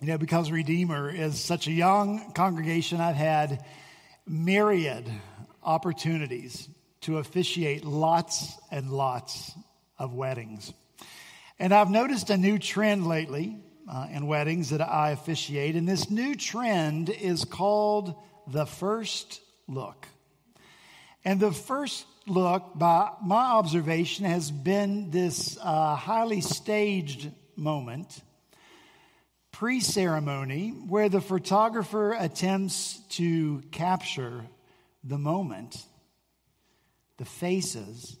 You know, because Redeemer is such a young congregation, I've had myriad opportunities to officiate lots and lots of weddings. And I've noticed a new trend lately uh, in weddings that I officiate, and this new trend is called the first look. And the first look, by my observation, has been this uh, highly staged moment pre ceremony where the photographer attempts to capture the moment, the faces,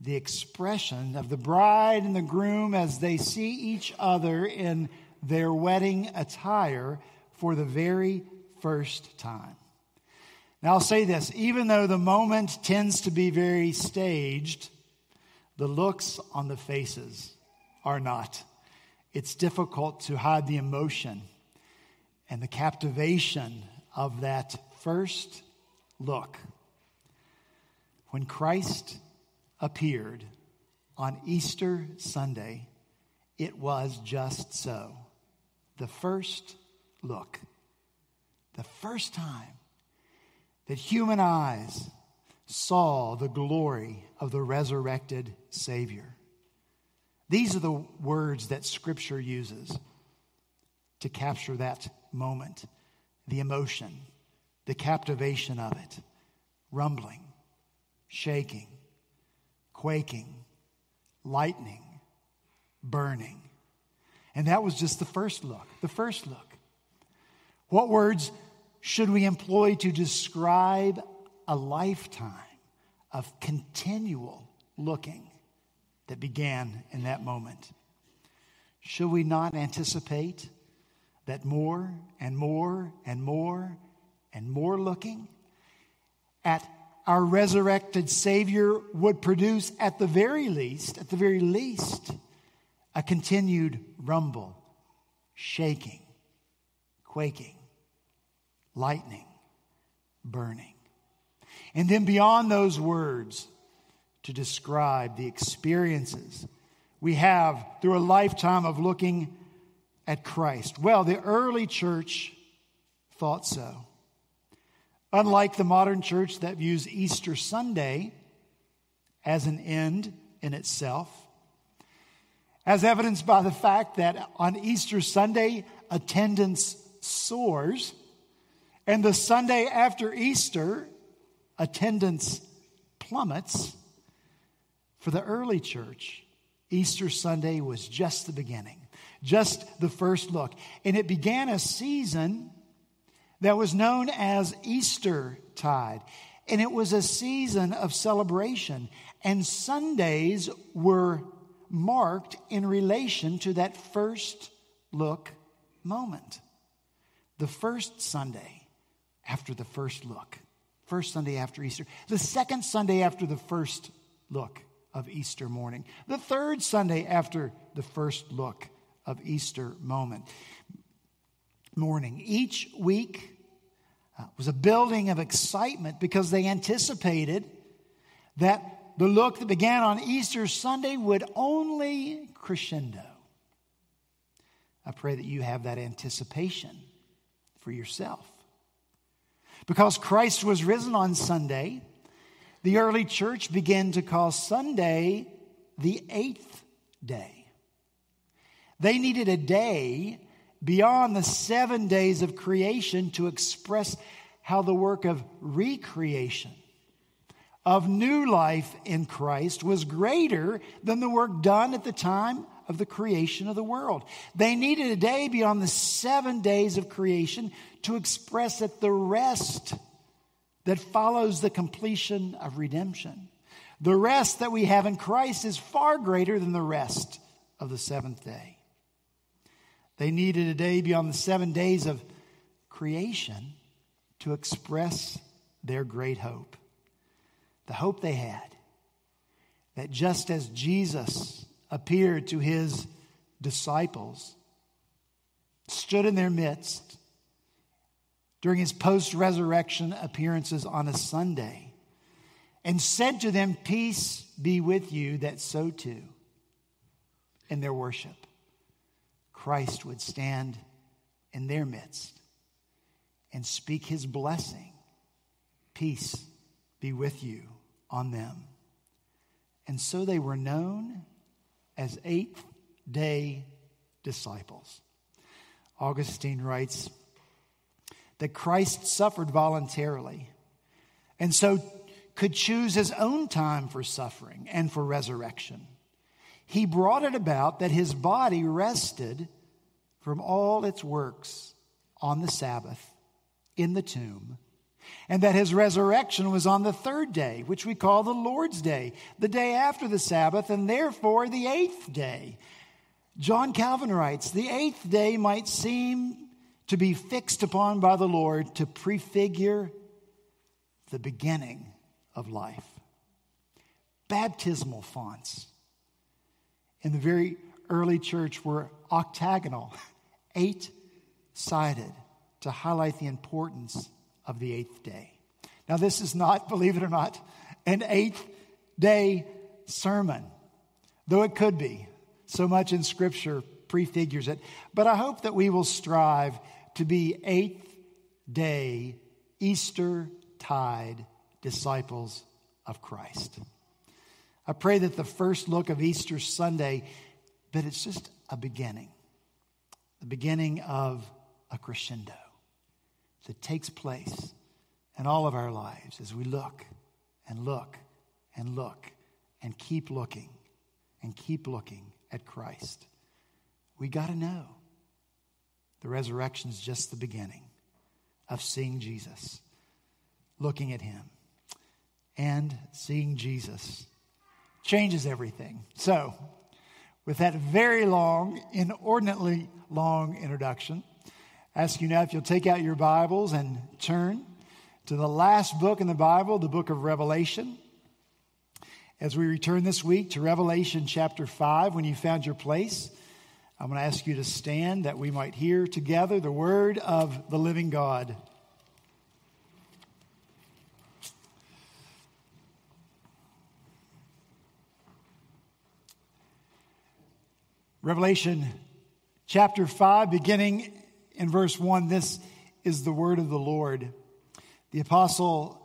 the expression of the bride and the groom as they see each other in their wedding attire for the very first time. Now, I'll say this even though the moment tends to be very staged, the looks on the faces are not it's difficult to hide the emotion and the captivation of that first look. When Christ appeared on Easter Sunday, it was just so. The first look, the first time that human eyes saw the glory of the resurrected Savior. These are the words that Scripture uses to capture that moment, the emotion, the captivation of it rumbling, shaking, quaking, lightning, burning. And that was just the first look, the first look. What words should we employ to describe a lifetime of continual looking? That began in that moment. Should we not anticipate that more and more and more and more looking at our resurrected Savior would produce, at the very least, at the very least, a continued rumble, shaking, quaking, lightning, burning. And then beyond those words, to describe the experiences we have through a lifetime of looking at Christ? Well, the early church thought so. Unlike the modern church that views Easter Sunday as an end in itself, as evidenced by the fact that on Easter Sunday, attendance soars, and the Sunday after Easter, attendance plummets. For the early church, Easter Sunday was just the beginning, just the first look. And it began a season that was known as Easter tide. And it was a season of celebration. And Sundays were marked in relation to that first look moment. The first Sunday after the first look. First Sunday after Easter. The second Sunday after the first look of Easter morning, the third Sunday after the first look of Easter moment morning. Each week uh, was a building of excitement because they anticipated that the look that began on Easter Sunday would only crescendo. I pray that you have that anticipation for yourself. Because Christ was risen on Sunday, the early church began to call Sunday the eighth day. They needed a day beyond the seven days of creation to express how the work of recreation, of new life in Christ, was greater than the work done at the time of the creation of the world. They needed a day beyond the seven days of creation to express that the rest that follows the completion of redemption. The rest that we have in Christ is far greater than the rest of the seventh day. They needed a day beyond the seven days of creation to express their great hope. The hope they had that just as Jesus appeared to his disciples, stood in their midst, during his post resurrection appearances on a Sunday and said to them, Peace be with you, that so too, in their worship, Christ would stand in their midst and speak his blessing. Peace be with you on them. And so they were known as eighth day disciples. Augustine writes that Christ suffered voluntarily and so could choose his own time for suffering and for resurrection. He brought it about that his body rested from all its works on the Sabbath in the tomb, and that his resurrection was on the third day, which we call the Lord's Day, the day after the Sabbath, and therefore the eighth day. John Calvin writes The eighth day might seem to be fixed upon by the Lord to prefigure the beginning of life. Baptismal fonts in the very early church were octagonal, eight sided, to highlight the importance of the eighth day. Now, this is not, believe it or not, an eighth day sermon, though it could be. So much in Scripture prefigures it. But I hope that we will strive to be eighth day, Easter tide disciples of Christ. I pray that the first look of Easter Sunday, that it's just a beginning, the beginning of a crescendo that takes place in all of our lives as we look and look and look and keep looking and keep looking at Christ. We got to know the resurrection is just the beginning of seeing Jesus, looking at him, and seeing Jesus changes everything. So, with that very long, inordinately long introduction, I ask you now if you'll take out your Bibles and turn to the last book in the Bible, the book of Revelation. As we return this week to Revelation chapter 5, when you found your place, I'm going to ask you to stand that we might hear together the word of the living God. Revelation chapter 5, beginning in verse 1, this is the word of the Lord. The apostle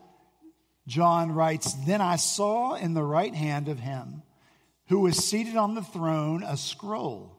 John writes Then I saw in the right hand of him who was seated on the throne a scroll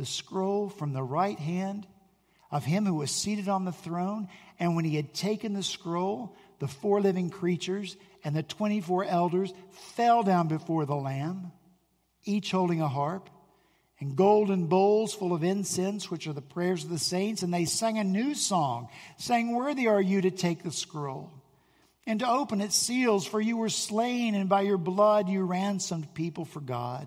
the scroll from the right hand of him who was seated on the throne. And when he had taken the scroll, the four living creatures and the 24 elders fell down before the Lamb, each holding a harp and golden bowls full of incense, which are the prayers of the saints. And they sang a new song, saying, Worthy are you to take the scroll and to open its seals, for you were slain, and by your blood you ransomed people for God.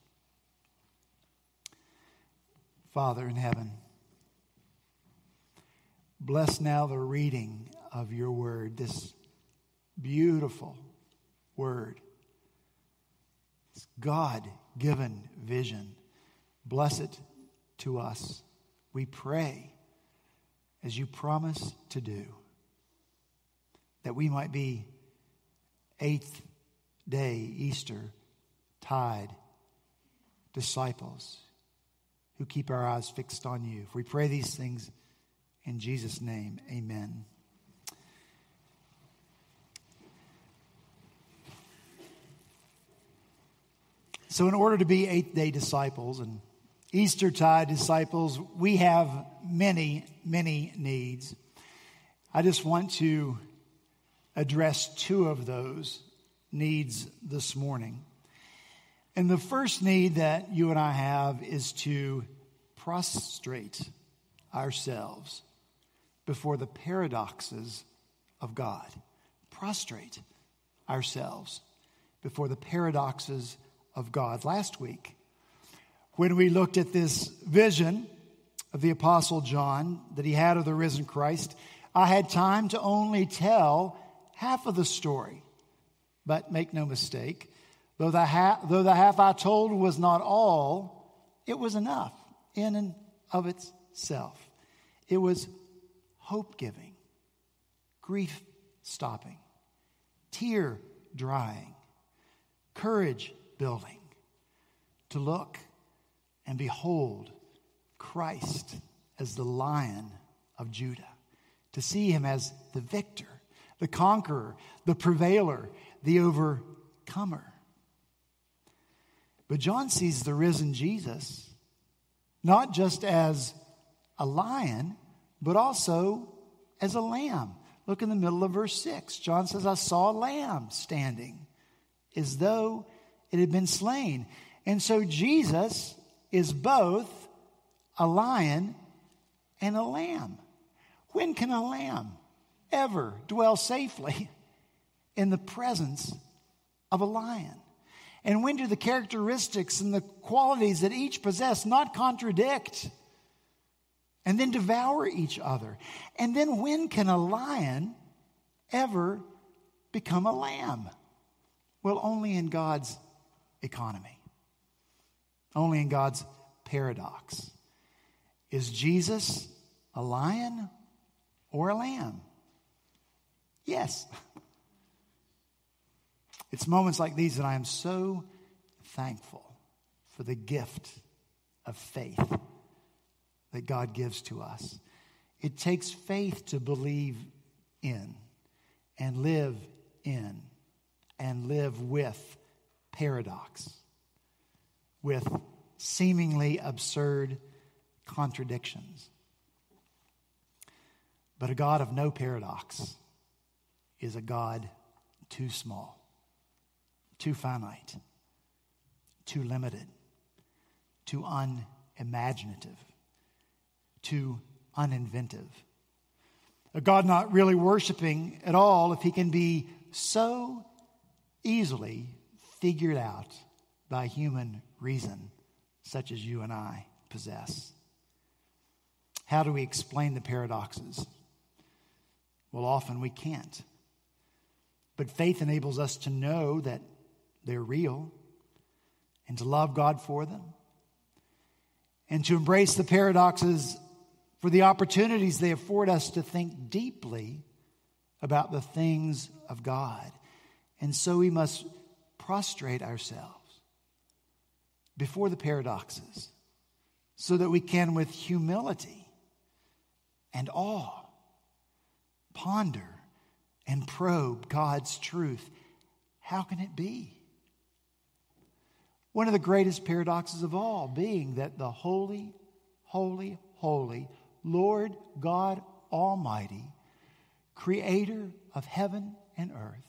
Father in heaven, bless now the reading of your word, this beautiful word. It's God given vision. Bless it to us. We pray as you promise to do that we might be eighth day Easter tide disciples who keep our eyes fixed on you. If we pray these things in Jesus' name, amen. So, in order to be eighth day disciples and Eastertide disciples, we have many, many needs. I just want to address two of those needs this morning. And the first need that you and I have is to prostrate ourselves before the paradoxes of God. Prostrate ourselves before the paradoxes of God. Last week, when we looked at this vision of the Apostle John that he had of the risen Christ, I had time to only tell half of the story. But make no mistake, though the, half, though the half I told was not all, it was enough in and of itself. It was hope giving, grief stopping, tear drying, courage building to look and behold Christ as the lion of Judah, to see him as the victor, the conqueror, the prevailer, the overcomer. But John sees the risen Jesus not just as a lion, but also as a lamb. Look in the middle of verse 6. John says, I saw a lamb standing as though it had been slain. And so Jesus is both a lion and a lamb. When can a lamb ever dwell safely in the presence of a lion? And when do the characteristics and the qualities that each possess not contradict and then devour each other? And then when can a lion ever become a lamb? Well, only in God's economy. Only in God's paradox. Is Jesus a lion or a lamb? Yes. It's moments like these that I am so thankful for the gift of faith that God gives to us. It takes faith to believe in and live in and live with paradox with seemingly absurd contradictions. But a God of no paradox is a God too small, too finite, too limited, too unimaginative, too uninventive. A God not really worshiping at all if he can be so easily figured out by human reason, such as you and I possess. How do we explain the paradoxes? Well, often we can't. But faith enables us to know that they're real and to love God for them and to embrace the paradoxes for the opportunities they afford us to think deeply about the things of God. And so we must prostrate ourselves before the paradoxes so that we can, with humility and awe, ponder and probe God's truth. How can it be? One of the greatest paradoxes of all being that the holy, holy, holy Lord God Almighty, creator of heaven and earth,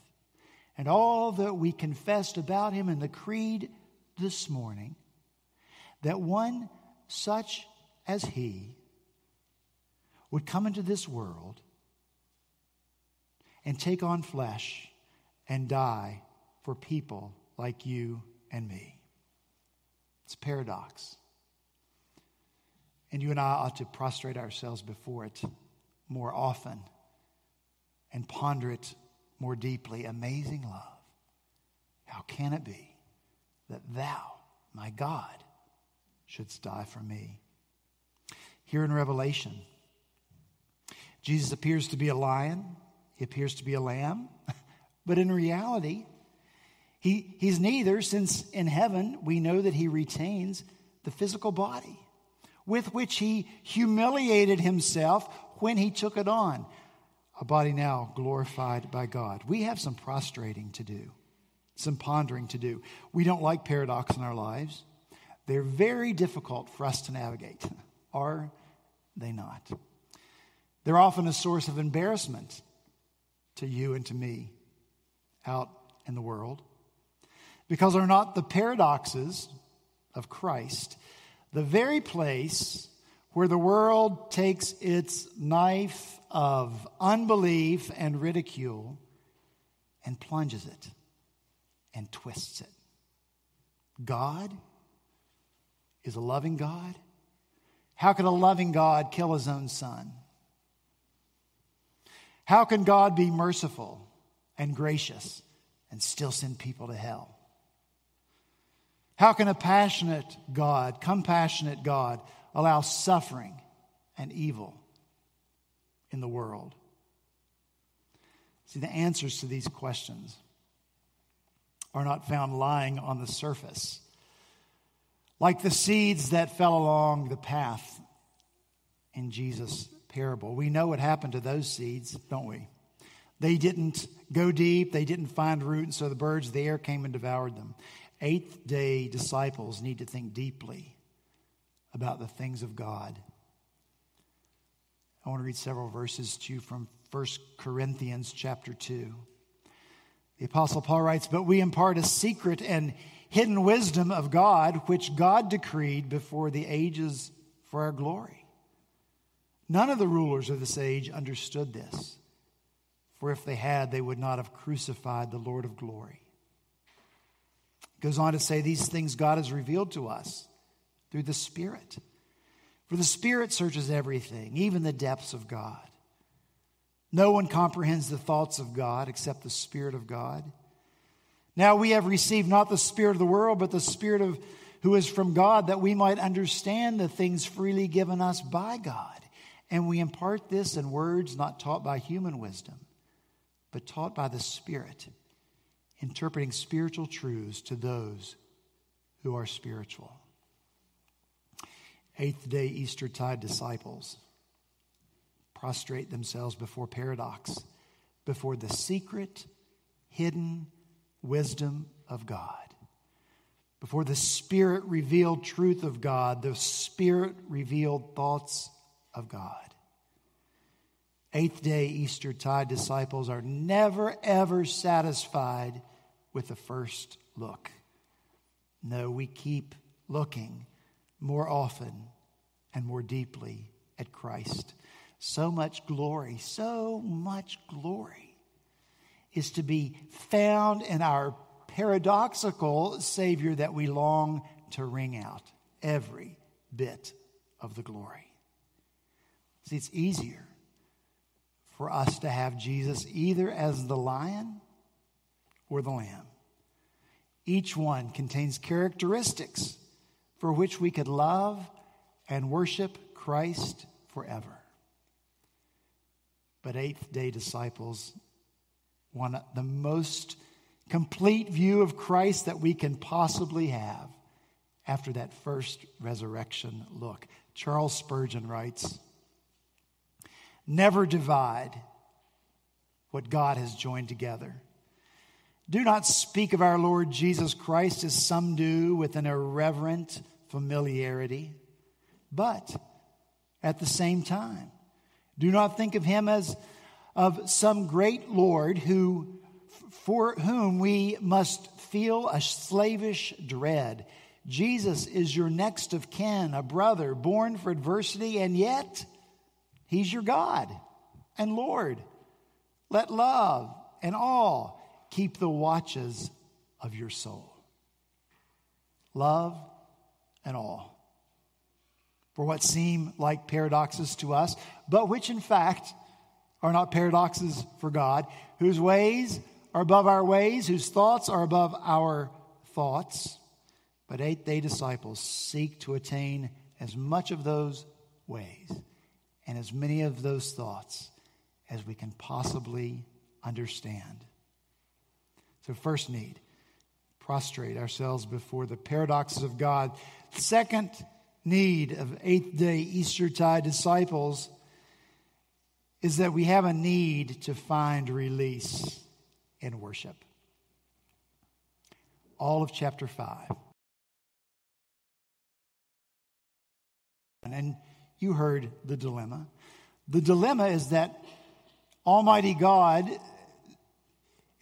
and all that we confessed about him in the creed this morning, that one such as he would come into this world and take on flesh and die for people like you and me. It's a paradox. And you and I ought to prostrate ourselves before it more often and ponder it more deeply. Amazing love. How can it be that thou, my God, shouldst die for me? Here in Revelation, Jesus appears to be a lion, he appears to be a lamb, but in reality, he, he's neither, since in heaven we know that he retains the physical body with which he humiliated himself when he took it on. A body now glorified by God. We have some prostrating to do, some pondering to do. We don't like paradox in our lives. They're very difficult for us to navigate, are they not? They're often a source of embarrassment to you and to me out in the world because are not the paradoxes of Christ the very place where the world takes its knife of unbelief and ridicule and plunges it and twists it. God is a loving God. How can a loving God kill his own son? How can God be merciful and gracious and still send people to hell? How can a passionate God, compassionate God, allow suffering and evil in the world? See, the answers to these questions are not found lying on the surface. Like the seeds that fell along the path in Jesus' parable. We know what happened to those seeds, don't we? They didn't go deep, they didn't find root, and so the birds of the air came and devoured them. Eighth day disciples need to think deeply about the things of God. I want to read several verses to you from 1 Corinthians chapter 2. The Apostle Paul writes, But we impart a secret and hidden wisdom of God, which God decreed before the ages for our glory. None of the rulers of this age understood this, for if they had, they would not have crucified the Lord of glory. Goes on to say, These things God has revealed to us through the Spirit. For the Spirit searches everything, even the depths of God. No one comprehends the thoughts of God except the Spirit of God. Now we have received not the Spirit of the world, but the Spirit of who is from God, that we might understand the things freely given us by God. And we impart this in words not taught by human wisdom, but taught by the Spirit interpreting spiritual truths to those who are spiritual. Eighth day Eastertide disciples prostrate themselves before paradox, before the secret, hidden wisdom of God, before the spirit revealed truth of God, the spirit revealed thoughts of God. Eighth day Eastertide disciples are never, ever satisfied with the first look. No, we keep looking more often and more deeply at Christ. So much glory, so much glory is to be found in our paradoxical Savior that we long to wring out every bit of the glory. See, it's easier for us to have Jesus either as the lion or the Lamb. Each one contains characteristics for which we could love and worship Christ forever. But eighth day disciples want the most complete view of Christ that we can possibly have after that first resurrection look. Charles Spurgeon writes Never divide what God has joined together. Do not speak of our Lord Jesus Christ as some do with an irreverent familiarity, but at the same time, do not think of him as of some great Lord who, for whom we must feel a slavish dread. Jesus is your next of kin, a brother born for adversity, and yet he's your God and Lord. Let love and all keep the watches of your soul. Love and all. For what seem like paradoxes to us, but which in fact are not paradoxes for God, whose ways are above our ways, whose thoughts are above our thoughts. But eight day disciples seek to attain as much of those ways and as many of those thoughts as we can possibly understand. So, first need, prostrate ourselves before the paradoxes of God. Second need of eighth day Eastertide disciples is that we have a need to find release in worship. All of chapter 5. And you heard the dilemma. The dilemma is that Almighty God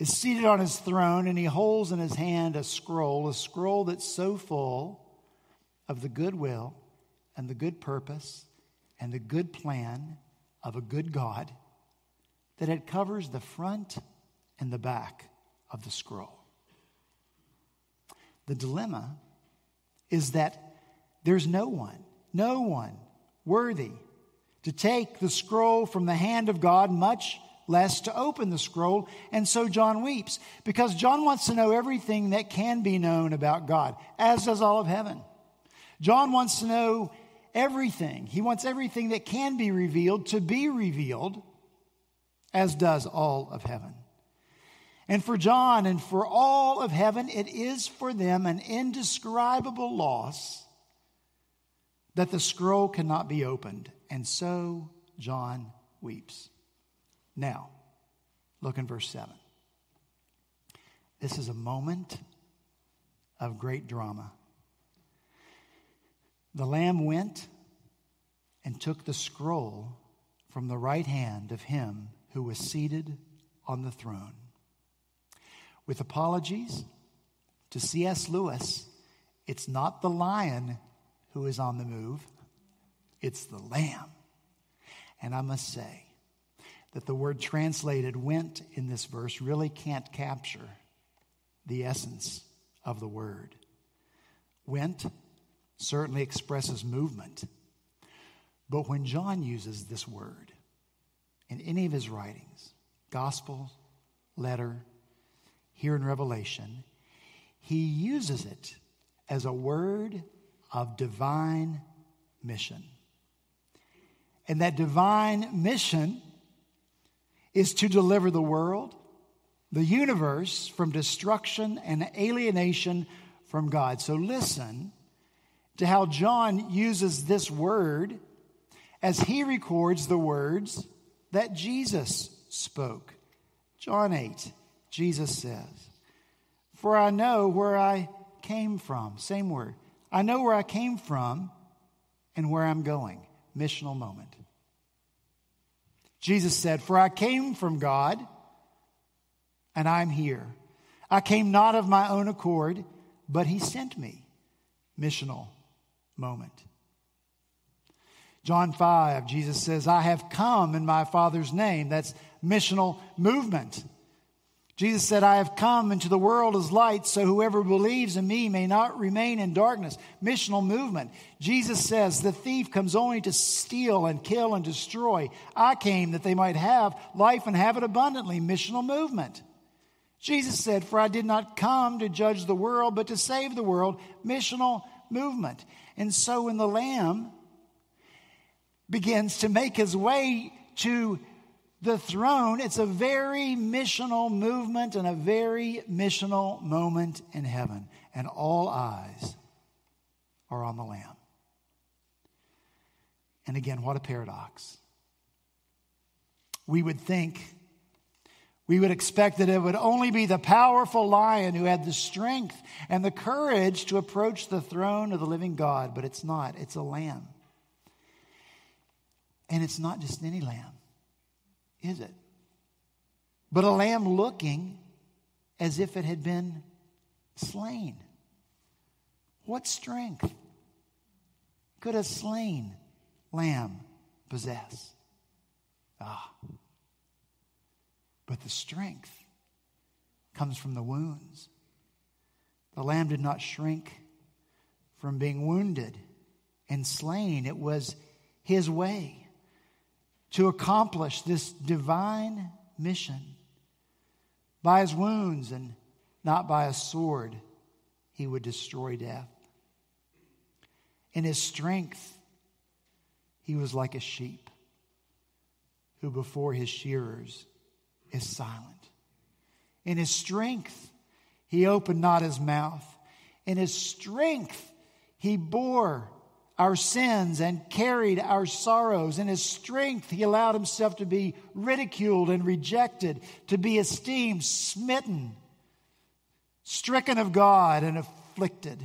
is seated on his throne and he holds in his hand a scroll, a scroll that's so full of the goodwill and the good purpose and the good plan of a good God that it covers the front and the back of the scroll. The dilemma is that there's no one, no one worthy to take the scroll from the hand of God, much less to open the scroll. And so John weeps because John wants to know everything that can be known about God, as does all of heaven. John wants to know everything. He wants everything that can be revealed to be revealed, as does all of heaven. And for John and for all of heaven, it is for them an indescribable loss that the scroll cannot be opened. And so John weeps. Now, look in verse 7. This is a moment of great drama. The Lamb went and took the scroll from the right hand of him who was seated on the throne. With apologies to C.S. Lewis, it's not the lion who is on the move, it's the lamb. And I must say that the word translated went in this verse really can't capture the essence of the word. Went certainly expresses movement. But when John uses this word in any of his writings, gospel, letter, here in Revelation, he uses it as a word of divine mission. And that divine mission is to deliver the world, the universe, from destruction and alienation from God. So listen to how John uses this word as he records the words that Jesus spoke. John 8, Jesus says, For I know where I came from. Same word. I know where I came from and where I'm going. Missional moment. Jesus said, For I came from God and I'm here. I came not of my own accord, but He sent me. Missional moment. John 5, Jesus says, I have come in my Father's name. That's missional movement. Jesus said, I have come into the world as light, so whoever believes in me may not remain in darkness. Missional movement. Jesus says, The thief comes only to steal and kill and destroy. I came that they might have life and have it abundantly. Missional movement. Jesus said, For I did not come to judge the world, but to save the world. Missional movement. And so when the Lamb begins to make his way to the throne, it's a very missional movement and a very missional moment in heaven. And all eyes are on the Lamb. And again, what a paradox. We would think, we would expect that it would only be the powerful lion who had the strength and the courage to approach the throne of the living God, but it's not. It's a lamb. And it's not just any lamb is it? But a lamb looking as if it had been slain. What strength could a slain lamb possess? Ah. but the strength comes from the wounds. The lamb did not shrink from being wounded and slain. It was his way to accomplish this divine mission. By his wounds and not by a sword, he would destroy death. In his strength, he was like a sheep who before his shearers is silent. In his strength, he opened not his mouth. In his strength, he bore our sins and carried our sorrows. In his strength, he allowed himself to be ridiculed and rejected, to be esteemed, smitten, stricken of God, and afflicted.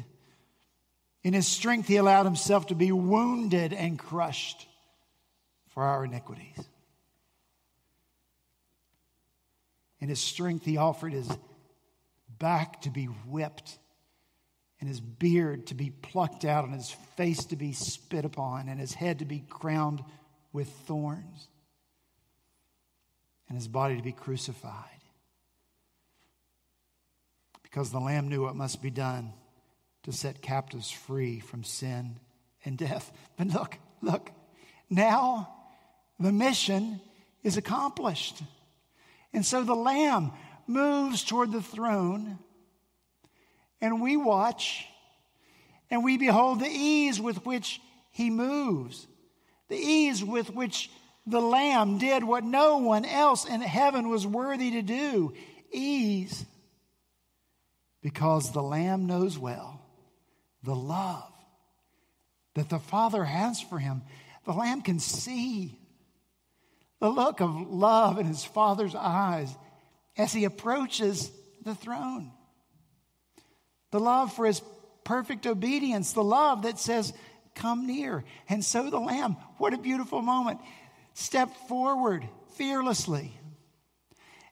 In his strength, he allowed himself to be wounded and crushed for our iniquities. In his strength, he offered his back to be whipped, and his beard to be plucked out, and his face to be spit upon, and his head to be crowned with thorns, and his body to be crucified. Because the Lamb knew what must be done to set captives free from sin and death. But look, look, now the mission is accomplished. And so the Lamb moves toward the throne, and we watch and we behold the ease with which he moves, the ease with which the Lamb did what no one else in heaven was worthy to do ease. Because the Lamb knows well the love that the Father has for him. The Lamb can see the look of love in his Father's eyes as he approaches the throne. The love for his perfect obedience, the love that says, Come near. And so the Lamb, what a beautiful moment, stepped forward fearlessly.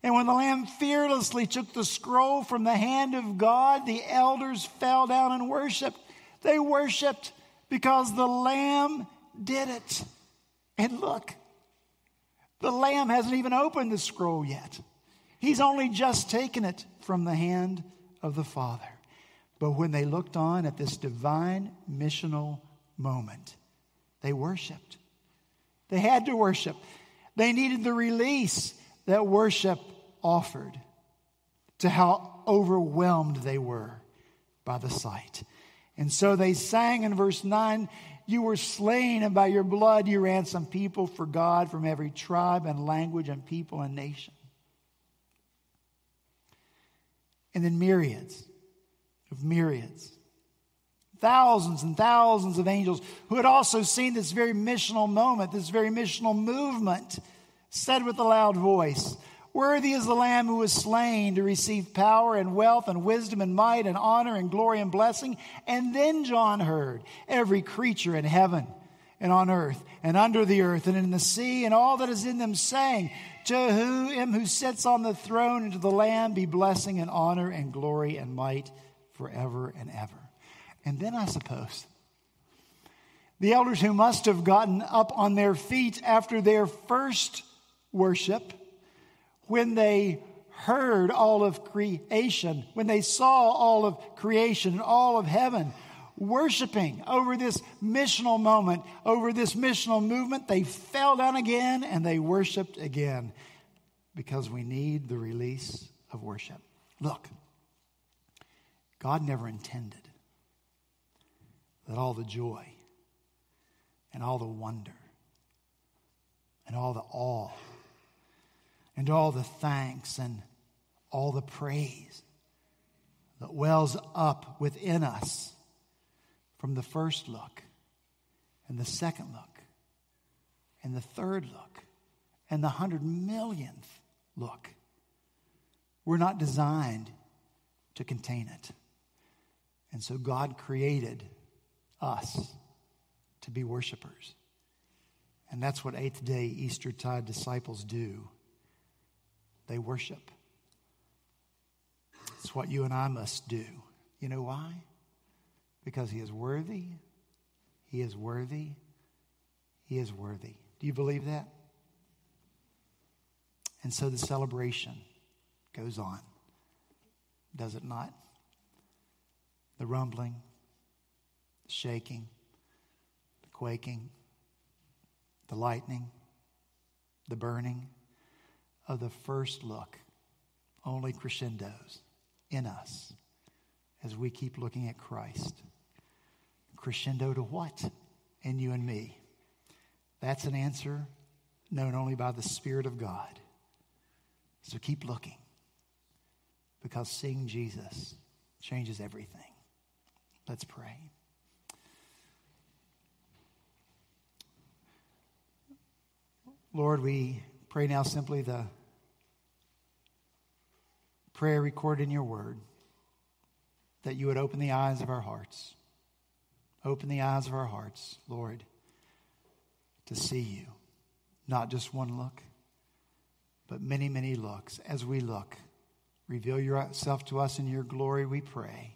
And when the Lamb fearlessly took the scroll from the hand of God, the elders fell down and worshiped. They worshiped because the Lamb did it. And look, the Lamb hasn't even opened the scroll yet. He's only just taken it from the hand of the Father. But when they looked on at this divine missional moment, they worshiped. They had to worship. They needed the release that worship offered to how overwhelmed they were by the sight. And so they sang in verse 9, You were slain, and by your blood you ransomed people for God from every tribe and language and people and nation. And then myriads of myriads, thousands and thousands of angels who had also seen this very missional moment, this very missional movement, said with a loud voice, Worthy is the Lamb who was slain to receive power and wealth and wisdom and might and honor and glory and blessing. And then John heard every creature in heaven and on earth and under the earth and in the sea and all that is in them saying, To him who sits on the throne and to the Lamb be blessing and honor and glory and might forever and ever. And then I suppose the elders who must have gotten up on their feet after their first worship when they heard all of creation, when they saw all of creation and all of heaven worshiping over this missional moment, over this missional movement, they fell down again and they worshiped again because we need the release of worship. Look, God never intended that all the joy and all the wonder and all the awe and all the thanks and all the praise that wells up within us from the first look and the second look and the third look and the hundred millionth look. We're not designed to contain it. And so God created us to be worshipers. And that's what eighth day Eastertide disciples do they worship. It's what you and I must do. You know why? Because He is worthy. He is worthy. He is worthy. Do you believe that? And so the celebration goes on, does it not? The rumbling, the shaking, the quaking, the lightning, the burning of the first look only crescendos in us as we keep looking at Christ. Crescendo to what? In you and me. That's an answer known only by the Spirit of God. So keep looking because seeing Jesus changes everything. Let's pray. Lord, we pray now simply the prayer recorded in your word that you would open the eyes of our hearts. Open the eyes of our hearts, Lord, to see you. Not just one look, but many, many looks. As we look, reveal yourself to us in your glory, we pray.